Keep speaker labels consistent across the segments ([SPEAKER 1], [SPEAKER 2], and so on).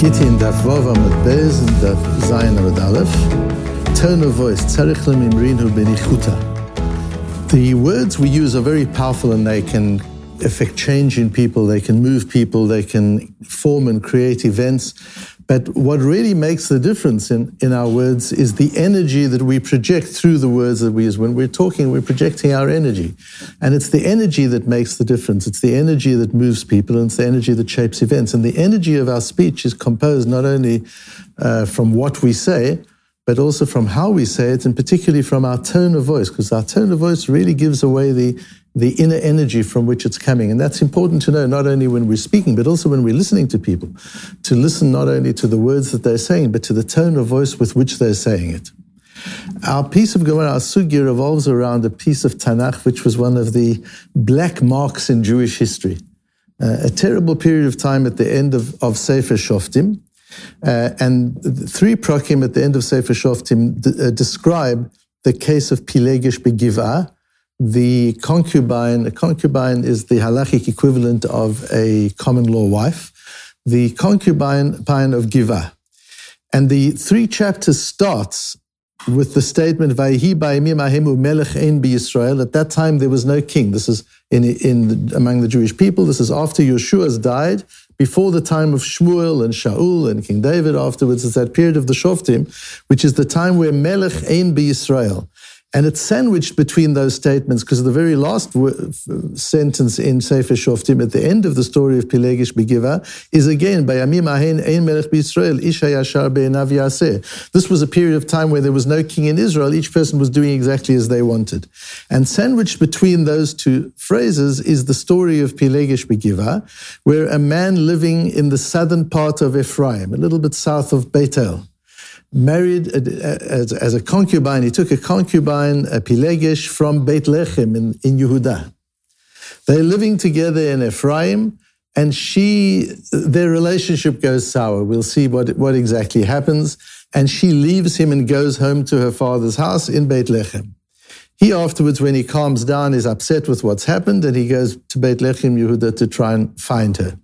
[SPEAKER 1] Daf vav amud bez and daf zayin amud aleph. Tone of voice, benichuta. The words we use are very powerful and they can affect change in people, they can move people, they can form and create events. But what really makes the difference in, in our words is the energy that we project through the words that we use. When we're talking, we're projecting our energy. And it's the energy that makes the difference. It's the energy that moves people and it's the energy that shapes events. And the energy of our speech is composed not only uh, from what we say, but also from how we say it, and particularly from our tone of voice, because our tone of voice really gives away the the inner energy from which it's coming. And that's important to know, not only when we're speaking, but also when we're listening to people, to listen not only to the words that they're saying, but to the tone of voice with which they're saying it. Our piece of Gemara, our Sugya, revolves around a piece of Tanakh, which was one of the black marks in Jewish history. Uh, a terrible period of time at the end of, of Sefer Shoftim. Uh, and three prakim at the end of Sefer Shoftim d- uh, describe the case of Pilegesh Begivah, the concubine, a concubine is the halachic equivalent of a common law wife, the concubine pine of Giva. And the three chapters starts with the statement, Vayhi ahemu melech ein Israel. At that time, there was no king. This is in, in among the Jewish people. This is after Yeshua has died, before the time of Shmuel and Shaul and King David afterwards. It's that period of the Shoftim, which is the time where melech ein Israel. And it's sandwiched between those statements because the very last sentence in Sefer Shoftim at the end of the story of Pilegish Begiva is again, Ein Melech. This was a period of time where there was no king in Israel. Each person was doing exactly as they wanted. And sandwiched between those two phrases is the story of Pilegish Begiva, where a man living in the southern part of Ephraim, a little bit south of Beit El, married as, as, a concubine. He took a concubine, a Pilegesh, from Beit Lechem in, in Yehuda. They're living together in Ephraim, and she, their relationship goes sour. We'll see what, what exactly happens. And she leaves him and goes home to her father's house in Beit Lechem. He afterwards, when he calms down, is upset with what's happened, and he goes to Beit Lechem Yehuda to try and find her.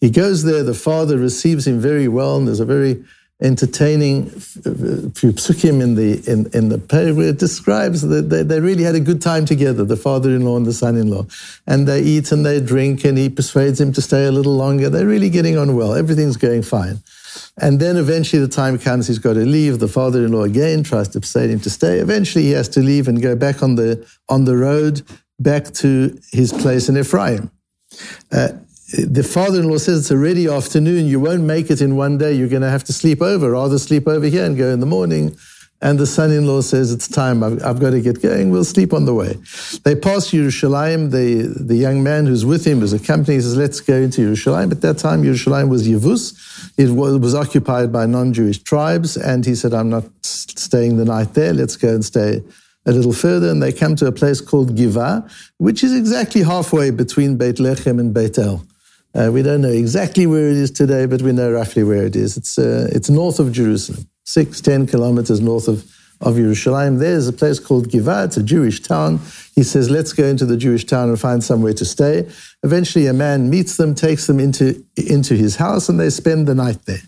[SPEAKER 1] He goes there. The father receives him very well, and there's a very entertaining few psukim in the in, in the where it describes that they, they really had a good time together, the father-in-law and the son-in-law. And they eat and they drink and he persuades him to stay a little longer. They're really getting on well. Everything's going fine. And then eventually the time comes he's got to leave. The father-in-law again tries to persuade him to stay. Eventually he has to leave and go back on the on the road back to his place in Ephraim. Uh, the father-in-law says it's already afternoon. You won't make it in one day. You're going to have to sleep over. Rather sleep over here and go in the morning. And the son-in-law says, it's time. I've, I've, got to get going. We'll sleep on the way. They pass Yerushalayim. The, the young man who's with him, who's accompanying, says, let's go into Yerushalayim. At that time, Yerushalayim was Yevus. It was, occupied by non-Jewish tribes. And he said, I'm not staying the night there. Let's go and stay a little further. And they come to a place called Giva, which is exactly halfway between Beit Lechem and Beit El. Uh, we don't know exactly where it is today, but we know roughly where it is. It's, uh, it's north of Jerusalem, six, ten kilometers north of, of Jerusalem. There's a place called Givat, it's a Jewish town. He says, let's go into the Jewish town and find somewhere to stay. Eventually, a man meets them, takes them into, into his house, and they spend the night there.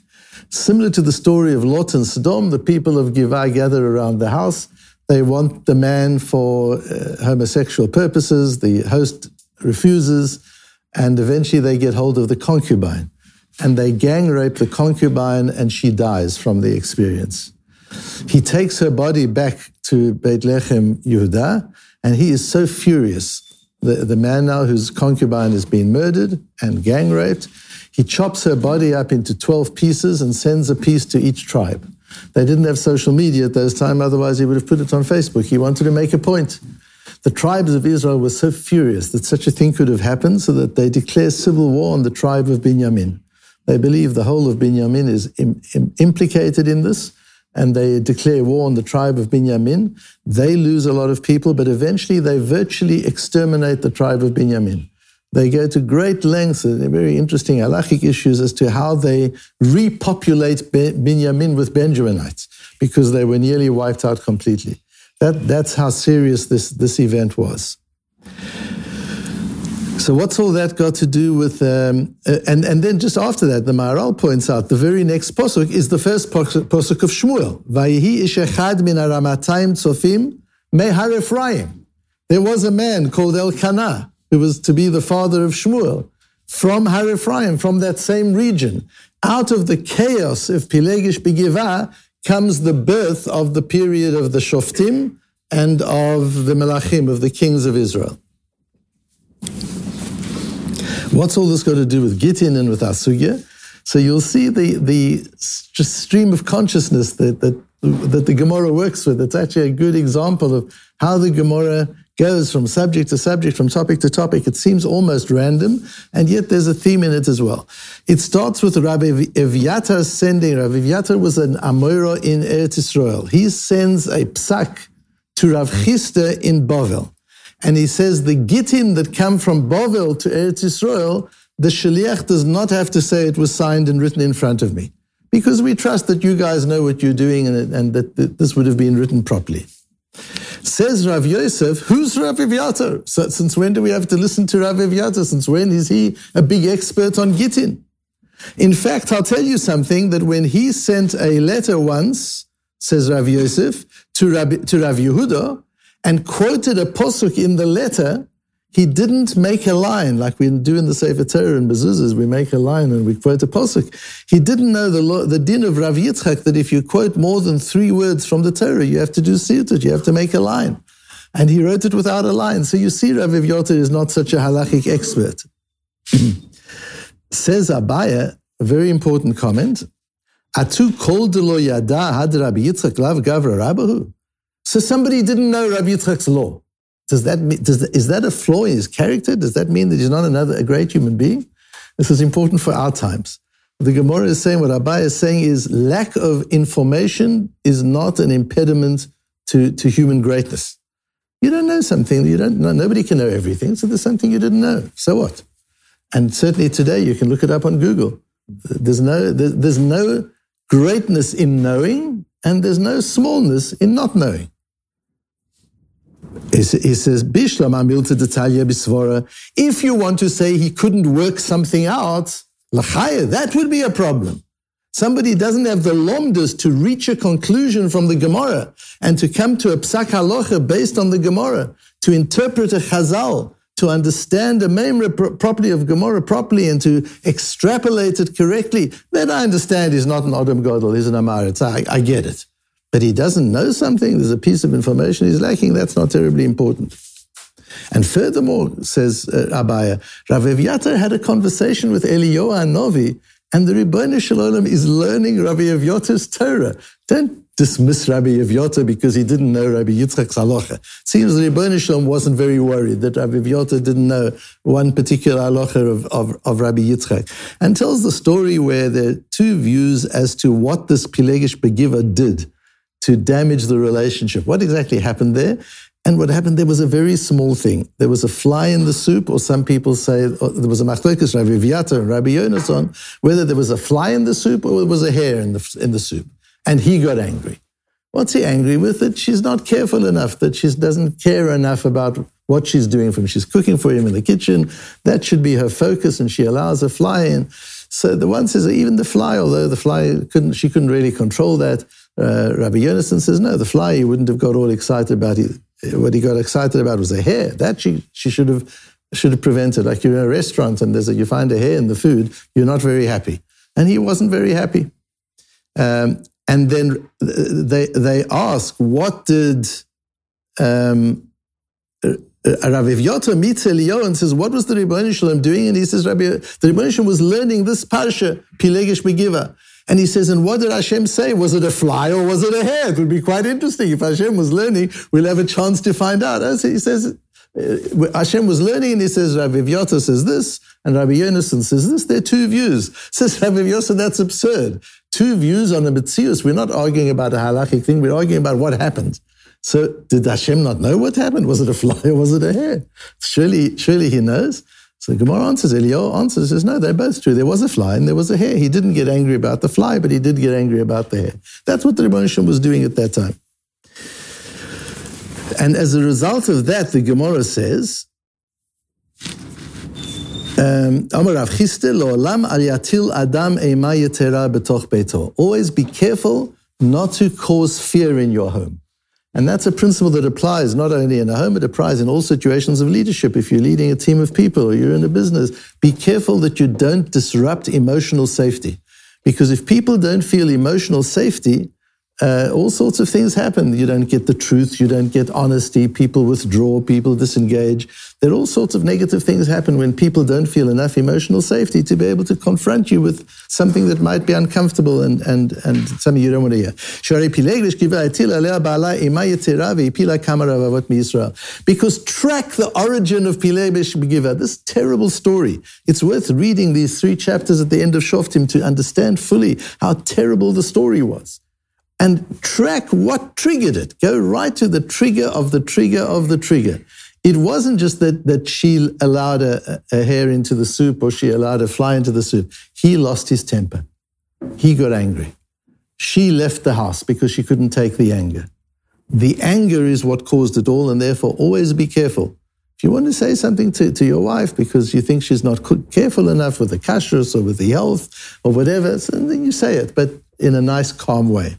[SPEAKER 1] Similar to the story of Lot and Sodom, the people of Givat gather around the house. They want the man for uh, homosexual purposes. The host refuses. And eventually they get hold of the concubine and they gang rape the concubine and she dies from the experience. He takes her body back to Beit Lechem Yehuda and he is so furious. The, the man now whose concubine has been murdered and gang raped, he chops her body up into 12 pieces and sends a piece to each tribe. They didn't have social media at those time, otherwise he would have put it on Facebook. He wanted to make a point. The tribes of Israel were so furious that such a thing could have happened, so that they declare civil war on the tribe of Binyamin. They believe the whole of Binyamin is Im- Im- implicated in this, and they declare war on the tribe of Binyamin. They lose a lot of people, but eventually they virtually exterminate the tribe of Binyamin. They go to great lengths, very interesting halachic issues as to how they repopulate Binyamin with Benjaminites, because they were nearly wiped out completely. That, that's how serious this, this event was. So what's all that got to do with? Um, and and then just after that, the Maharal points out the very next posuk is the first posuk of Shmuel. Vayihi ish min aramatayim tzofim mehar. There was a man called Elkanah who was to be the father of Shmuel from Har from that same region. Out of the chaos of Pilegish Begiva comes the birth of the period of the Shoftim and of the Melachim, of the kings of Israel. What's all this got to do with Gittin and with Asugya? So you'll see the, the stream of consciousness that, that, that the Gemara works with. It's actually a good example of how the Gemara goes from subject to subject, from topic to topic. It seems almost random, and yet there's a theme in it as well. It starts with Rabbi Eviatar sending. Rabbi Eviatar was an Amora in Eretz Israel. He sends a psak to Rav Chisda in Bavel. And he says the gittin that come from Bavel to Eretz Israel, the shaliach does not have to say it was signed and written in front of me, because we trust that you guys know what you're doing and, and that, that this would have been written properly. Says Rav Yosef, who's Rav Eviatar? So, since when do we have to listen to Rav Eviatar? Since when is he a big expert on Gittin? In fact, I'll tell you something that when he sent a letter once, says Rav Yosef, to Rav, to Rav Yehuda, and quoted a posuk in the letter, he didn't make a line like we do in the Sefer Torah and Mezuzahs. We make a line and we quote a posuk. He didn't know the law, the din of Rav Yitzchak that if you quote more than three words from the Torah, you have to do sirtut, you have to make a line. And he wrote it without a line. So you see, Rav Yoter is not such a halachic expert. Says Abaya, a very important comment. Atu kol lo yada had Yitzchak lav gavra rabahu. So somebody didn't know Rabbi Yitzchak's law. Does that mean, does, is that a flaw in his character? Does that mean that he's not another a great human being? This is important for our times. The Gemara is saying what Abai is saying is lack of information is not an impediment to, to human greatness. You don't know something, you don't know, nobody can know everything, so there's something you didn't know. So what? And certainly today you can look it up on Google. There's no, there's no greatness in knowing, and there's no smallness in not knowing. He says, If you want to say he couldn't work something out, that would be a problem. Somebody doesn't have the lomdas to reach a conclusion from the Gemara and to come to a psak halacha based on the Gemara, to interpret a chazal, to understand the main property of Gemara properly and to extrapolate it correctly. That I understand is not an Adam Godel, is an Amaretz. I, I get it but he doesn't know something, there's a piece of information he's lacking, that's not terribly important. And furthermore, says uh, Abaya, Rav Eviatar had a conversation with Eliyahu Novi, and the Ribbono Shel Olam is learning Rabbi Eviatar's Torah. Don't dismiss Rabbi Eviatar because he didn't know Rabbi Yitzchak's halacha. Seems the Ribbono Shel Olam wasn't very worried that Rabbi Eviatar didn't know one particular halacha of, of, of Rabbi Yitzchak, and tells the story where there are two views as to what this Pilegish Begiva did to damage the relationship. What exactly happened there? And what happened there was a very small thing. There was a fly in the soup, or some people say oh, there was a machlokas, Rabbi Eviatar and Rabbi Yonason, whether there was a fly in the soup or there was a hair in the, in the soup. And he got angry. What's he angry with? That she's not careful enough, that she doesn't care enough about what she's doing for him. She's cooking for him in the kitchen. That should be her focus, and she allows a fly in. So the one says even the fly, although the fly couldn't, she couldn't really control that, uh, Rabbi Yonason says, no, the fly he wouldn't have got all excited about. He, what he got excited about was a hair. That she, she should have should have prevented. Like you're in a restaurant and there's a, you find a hair in the food, you're not very happy. And he wasn't very happy. Um, and then they they ask, what did um, Rav Eviatar meets Eliyahu and says, what was the Shel doing? And he says, Rabbi, the Shel was learning this parsha, Pilegish Begiva. And he says, and what did Hashem say? Was it a fly or was it a hair? It would be quite interesting. If Hashem was learning, we'll have a chance to find out. As he says, uh, Hashem was learning and he says, Rabbi Eviatar says this, and Rabbi Yonason says this. There are two views. Says Rabbi Eviatar, that's absurd. Two views on a Metzius. We're not arguing about a halachic thing. We're arguing about what happened. So did Hashem not know what happened? Was it a fly or was it a hair? Surely, surely he knows. So the Gemara answers, Eliyahu answers, says, no, they're both true. There was a fly and there was a hair. He didn't get angry about the fly, but he did get angry about the hair. That's what the Rebbe was doing at that time. And as a result of that, the Gemara says, Um, Always be careful not to cause fear in your home. And that's a principle that applies not only in a home, it applies in all situations of leadership. If you're leading a team of people or you're in a business, be careful that you don't disrupt emotional safety. Because if people don't feel emotional safety, uh, all sorts of things happen. You don't get the truth, you don't get honesty, people withdraw, people disengage. There are all sorts of negative things happen when people don't feel enough emotional safety to be able to confront you with something that might be uncomfortable and, and, and something you don't want to hear. Because track the origin of Pilegesh Giva, this terrible story. It's worth reading these three chapters at the end of Shoftim to understand fully how terrible the story was and track what triggered it. Go right to the trigger of the trigger of the trigger. It wasn't just that, that she allowed a, a hair into the soup or she allowed a fly into the soup. He lost his temper. He got angry. She left the house because she couldn't take the anger. The anger is what caused it all, and therefore always be careful. If you want to say something to, to your wife because you think she's not careful enough with the kashrus or with the health or whatever, then you say it, but in a nice, calm way.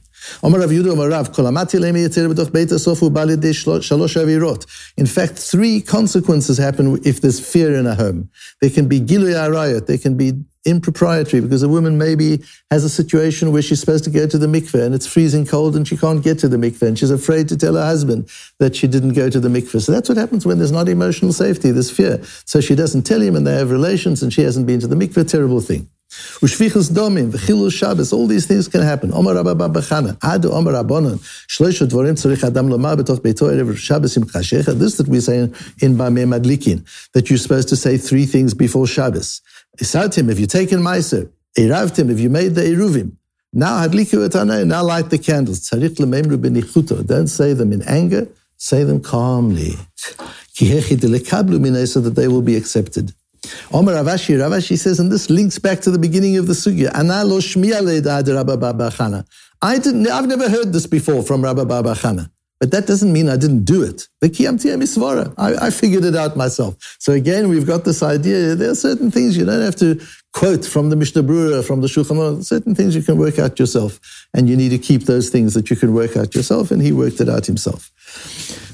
[SPEAKER 1] In fact, three consequences happen if there's fear in a home. There can be gilui arayot, there can be impropriety because a woman maybe has a situation where she's supposed to go to the mikveh and it's freezing cold and she can't get to the mikveh and she's afraid to tell her husband that she didn't go to the mikveh. So that's what happens when there's not emotional safety, there's fear. So she doesn't tell him and they have relations and she hasn't been to the mikveh, terrible thing. Ushvichus domim, v'chilul Shabbos, all these things can happen. Omar Rabba Babachana, Adu Omar Rabbanon, Shloisha Dvorim Tzorich Adam Lomar betoch beito erev Shabbos. This that we say in, in Bamei that you're supposed to say three things before Shabbos. Isatim, if you take in Meiser, Eravtim, if you made the Eruvim, now hadliku etanei, now light the candles. Tzarich lememru benichuto. Don't say them in anger, say them calmly. Kihechi delekablu so that they will be accepted. Omer Rav Ashi, Ravashi says, and this links back to the beginning of the sugya. I didn't, I've never heard this before from Rabba Baba Chana. But that doesn't mean I didn't do it. I, I figured it out myself. So again, we've got this idea. There are certain things you don't have to quote from the Mishnah Berurah, from the Shulchan. Certain things you can work out yourself, and you need to keep those things that you can work out yourself. And he worked it out himself.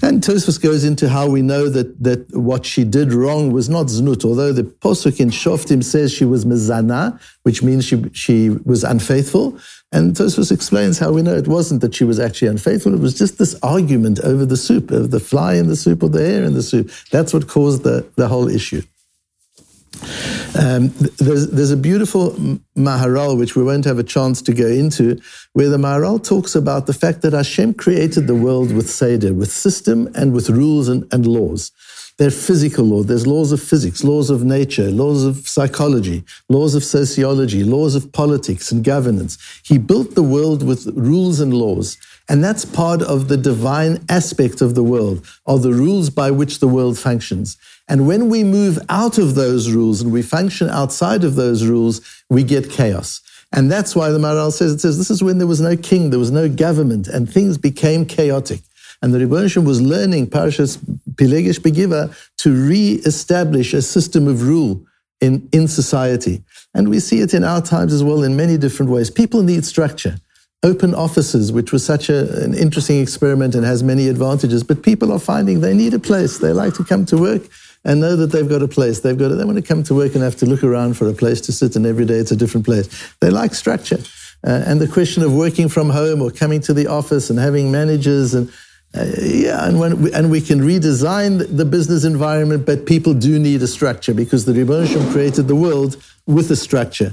[SPEAKER 1] And Tosfos goes into how we know that, that what she did wrong was not znut, although the posuk in Shoftim says she was mezana, which means she, she was unfaithful. And Tosfos explains how we know it wasn't that she was actually unfaithful. It was just this argument over the soup, of the fly in the soup or the hair in the soup. That's what caused the, the whole issue. Um, there's, there's a beautiful Maharal, which we won't have a chance to go into, where the Maharal talks about the fact that Hashem created the world with Seder, with system and with rules and, and laws. They're physical laws. There's laws of physics, laws of nature, laws of psychology, laws of sociology, laws of politics and governance. He built the world with rules and laws. And that's part of the divine aspect of the world, are the rules by which the world functions. And when we move out of those rules and we function outside of those rules, we get chaos. And that's why the Maharal says, it says, this is when there was no king, there was no government, and things became chaotic. And the Rebbeinu was learning Parashas Pilegesh Begiva to re-establish a system of rule in, in society. And we see it in our times as well in many different ways. People need structure. Open offices, which was such a, an interesting experiment and has many advantages, but people are finding they need a place. They like to come to work and know that they've got a place. They've got. They want to come to work and have to look around for a place to sit, and every day it's a different place. They like structure, uh, and the question of working from home or coming to the office and having managers and uh, yeah, and when we, and we can redesign the business environment, but people do need a structure because the Rebbe created the world with a structure.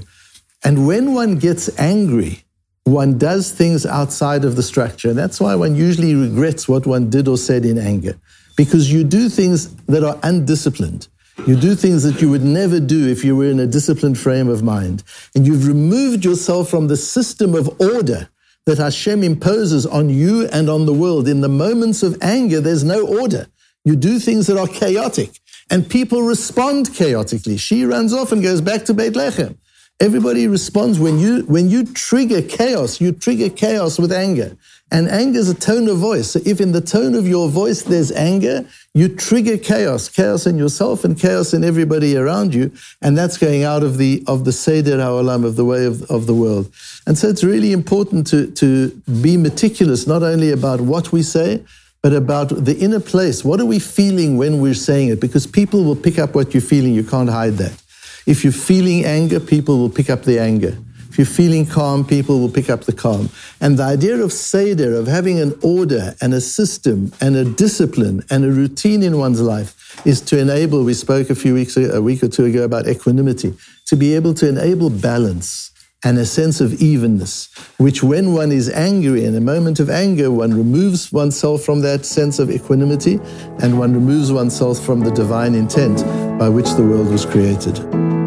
[SPEAKER 1] And when one gets angry, one does things outside of the structure. And that's why one usually regrets what one did or said in anger, because you do things that are undisciplined. You do things that you would never do if you were in a disciplined frame of mind. And you've removed yourself from the system of order that Hashem imposes on you and on the world. In the moments of anger, there's no order. You do things that are chaotic, and people respond chaotically. She runs off and goes back to Beit Lechem. Everybody responds when you when you trigger chaos, you trigger chaos with anger. And anger is a tone of voice. So if in the tone of your voice there's anger, you trigger chaos, chaos in yourself and chaos in everybody around you. And that's going out of the of the Seder HaOlam, of the way of, of the world. And so it's really important to, to be meticulous, not only about what we say, but about the inner place. What are we feeling when we're saying it? Because people will pick up what you're feeling. You can't hide that. If you're feeling anger, people will pick up the anger. If you're feeling calm, people will pick up the calm. And the idea of Seder, of having an order and a system and a discipline and a routine in one's life, is to enable, we spoke a few weeks a week or two ago about equanimity, to be able to enable balance and a sense of evenness, which when one is angry, in a moment of anger, one removes oneself from that sense of equanimity and one removes oneself from the divine intent by which the world was created.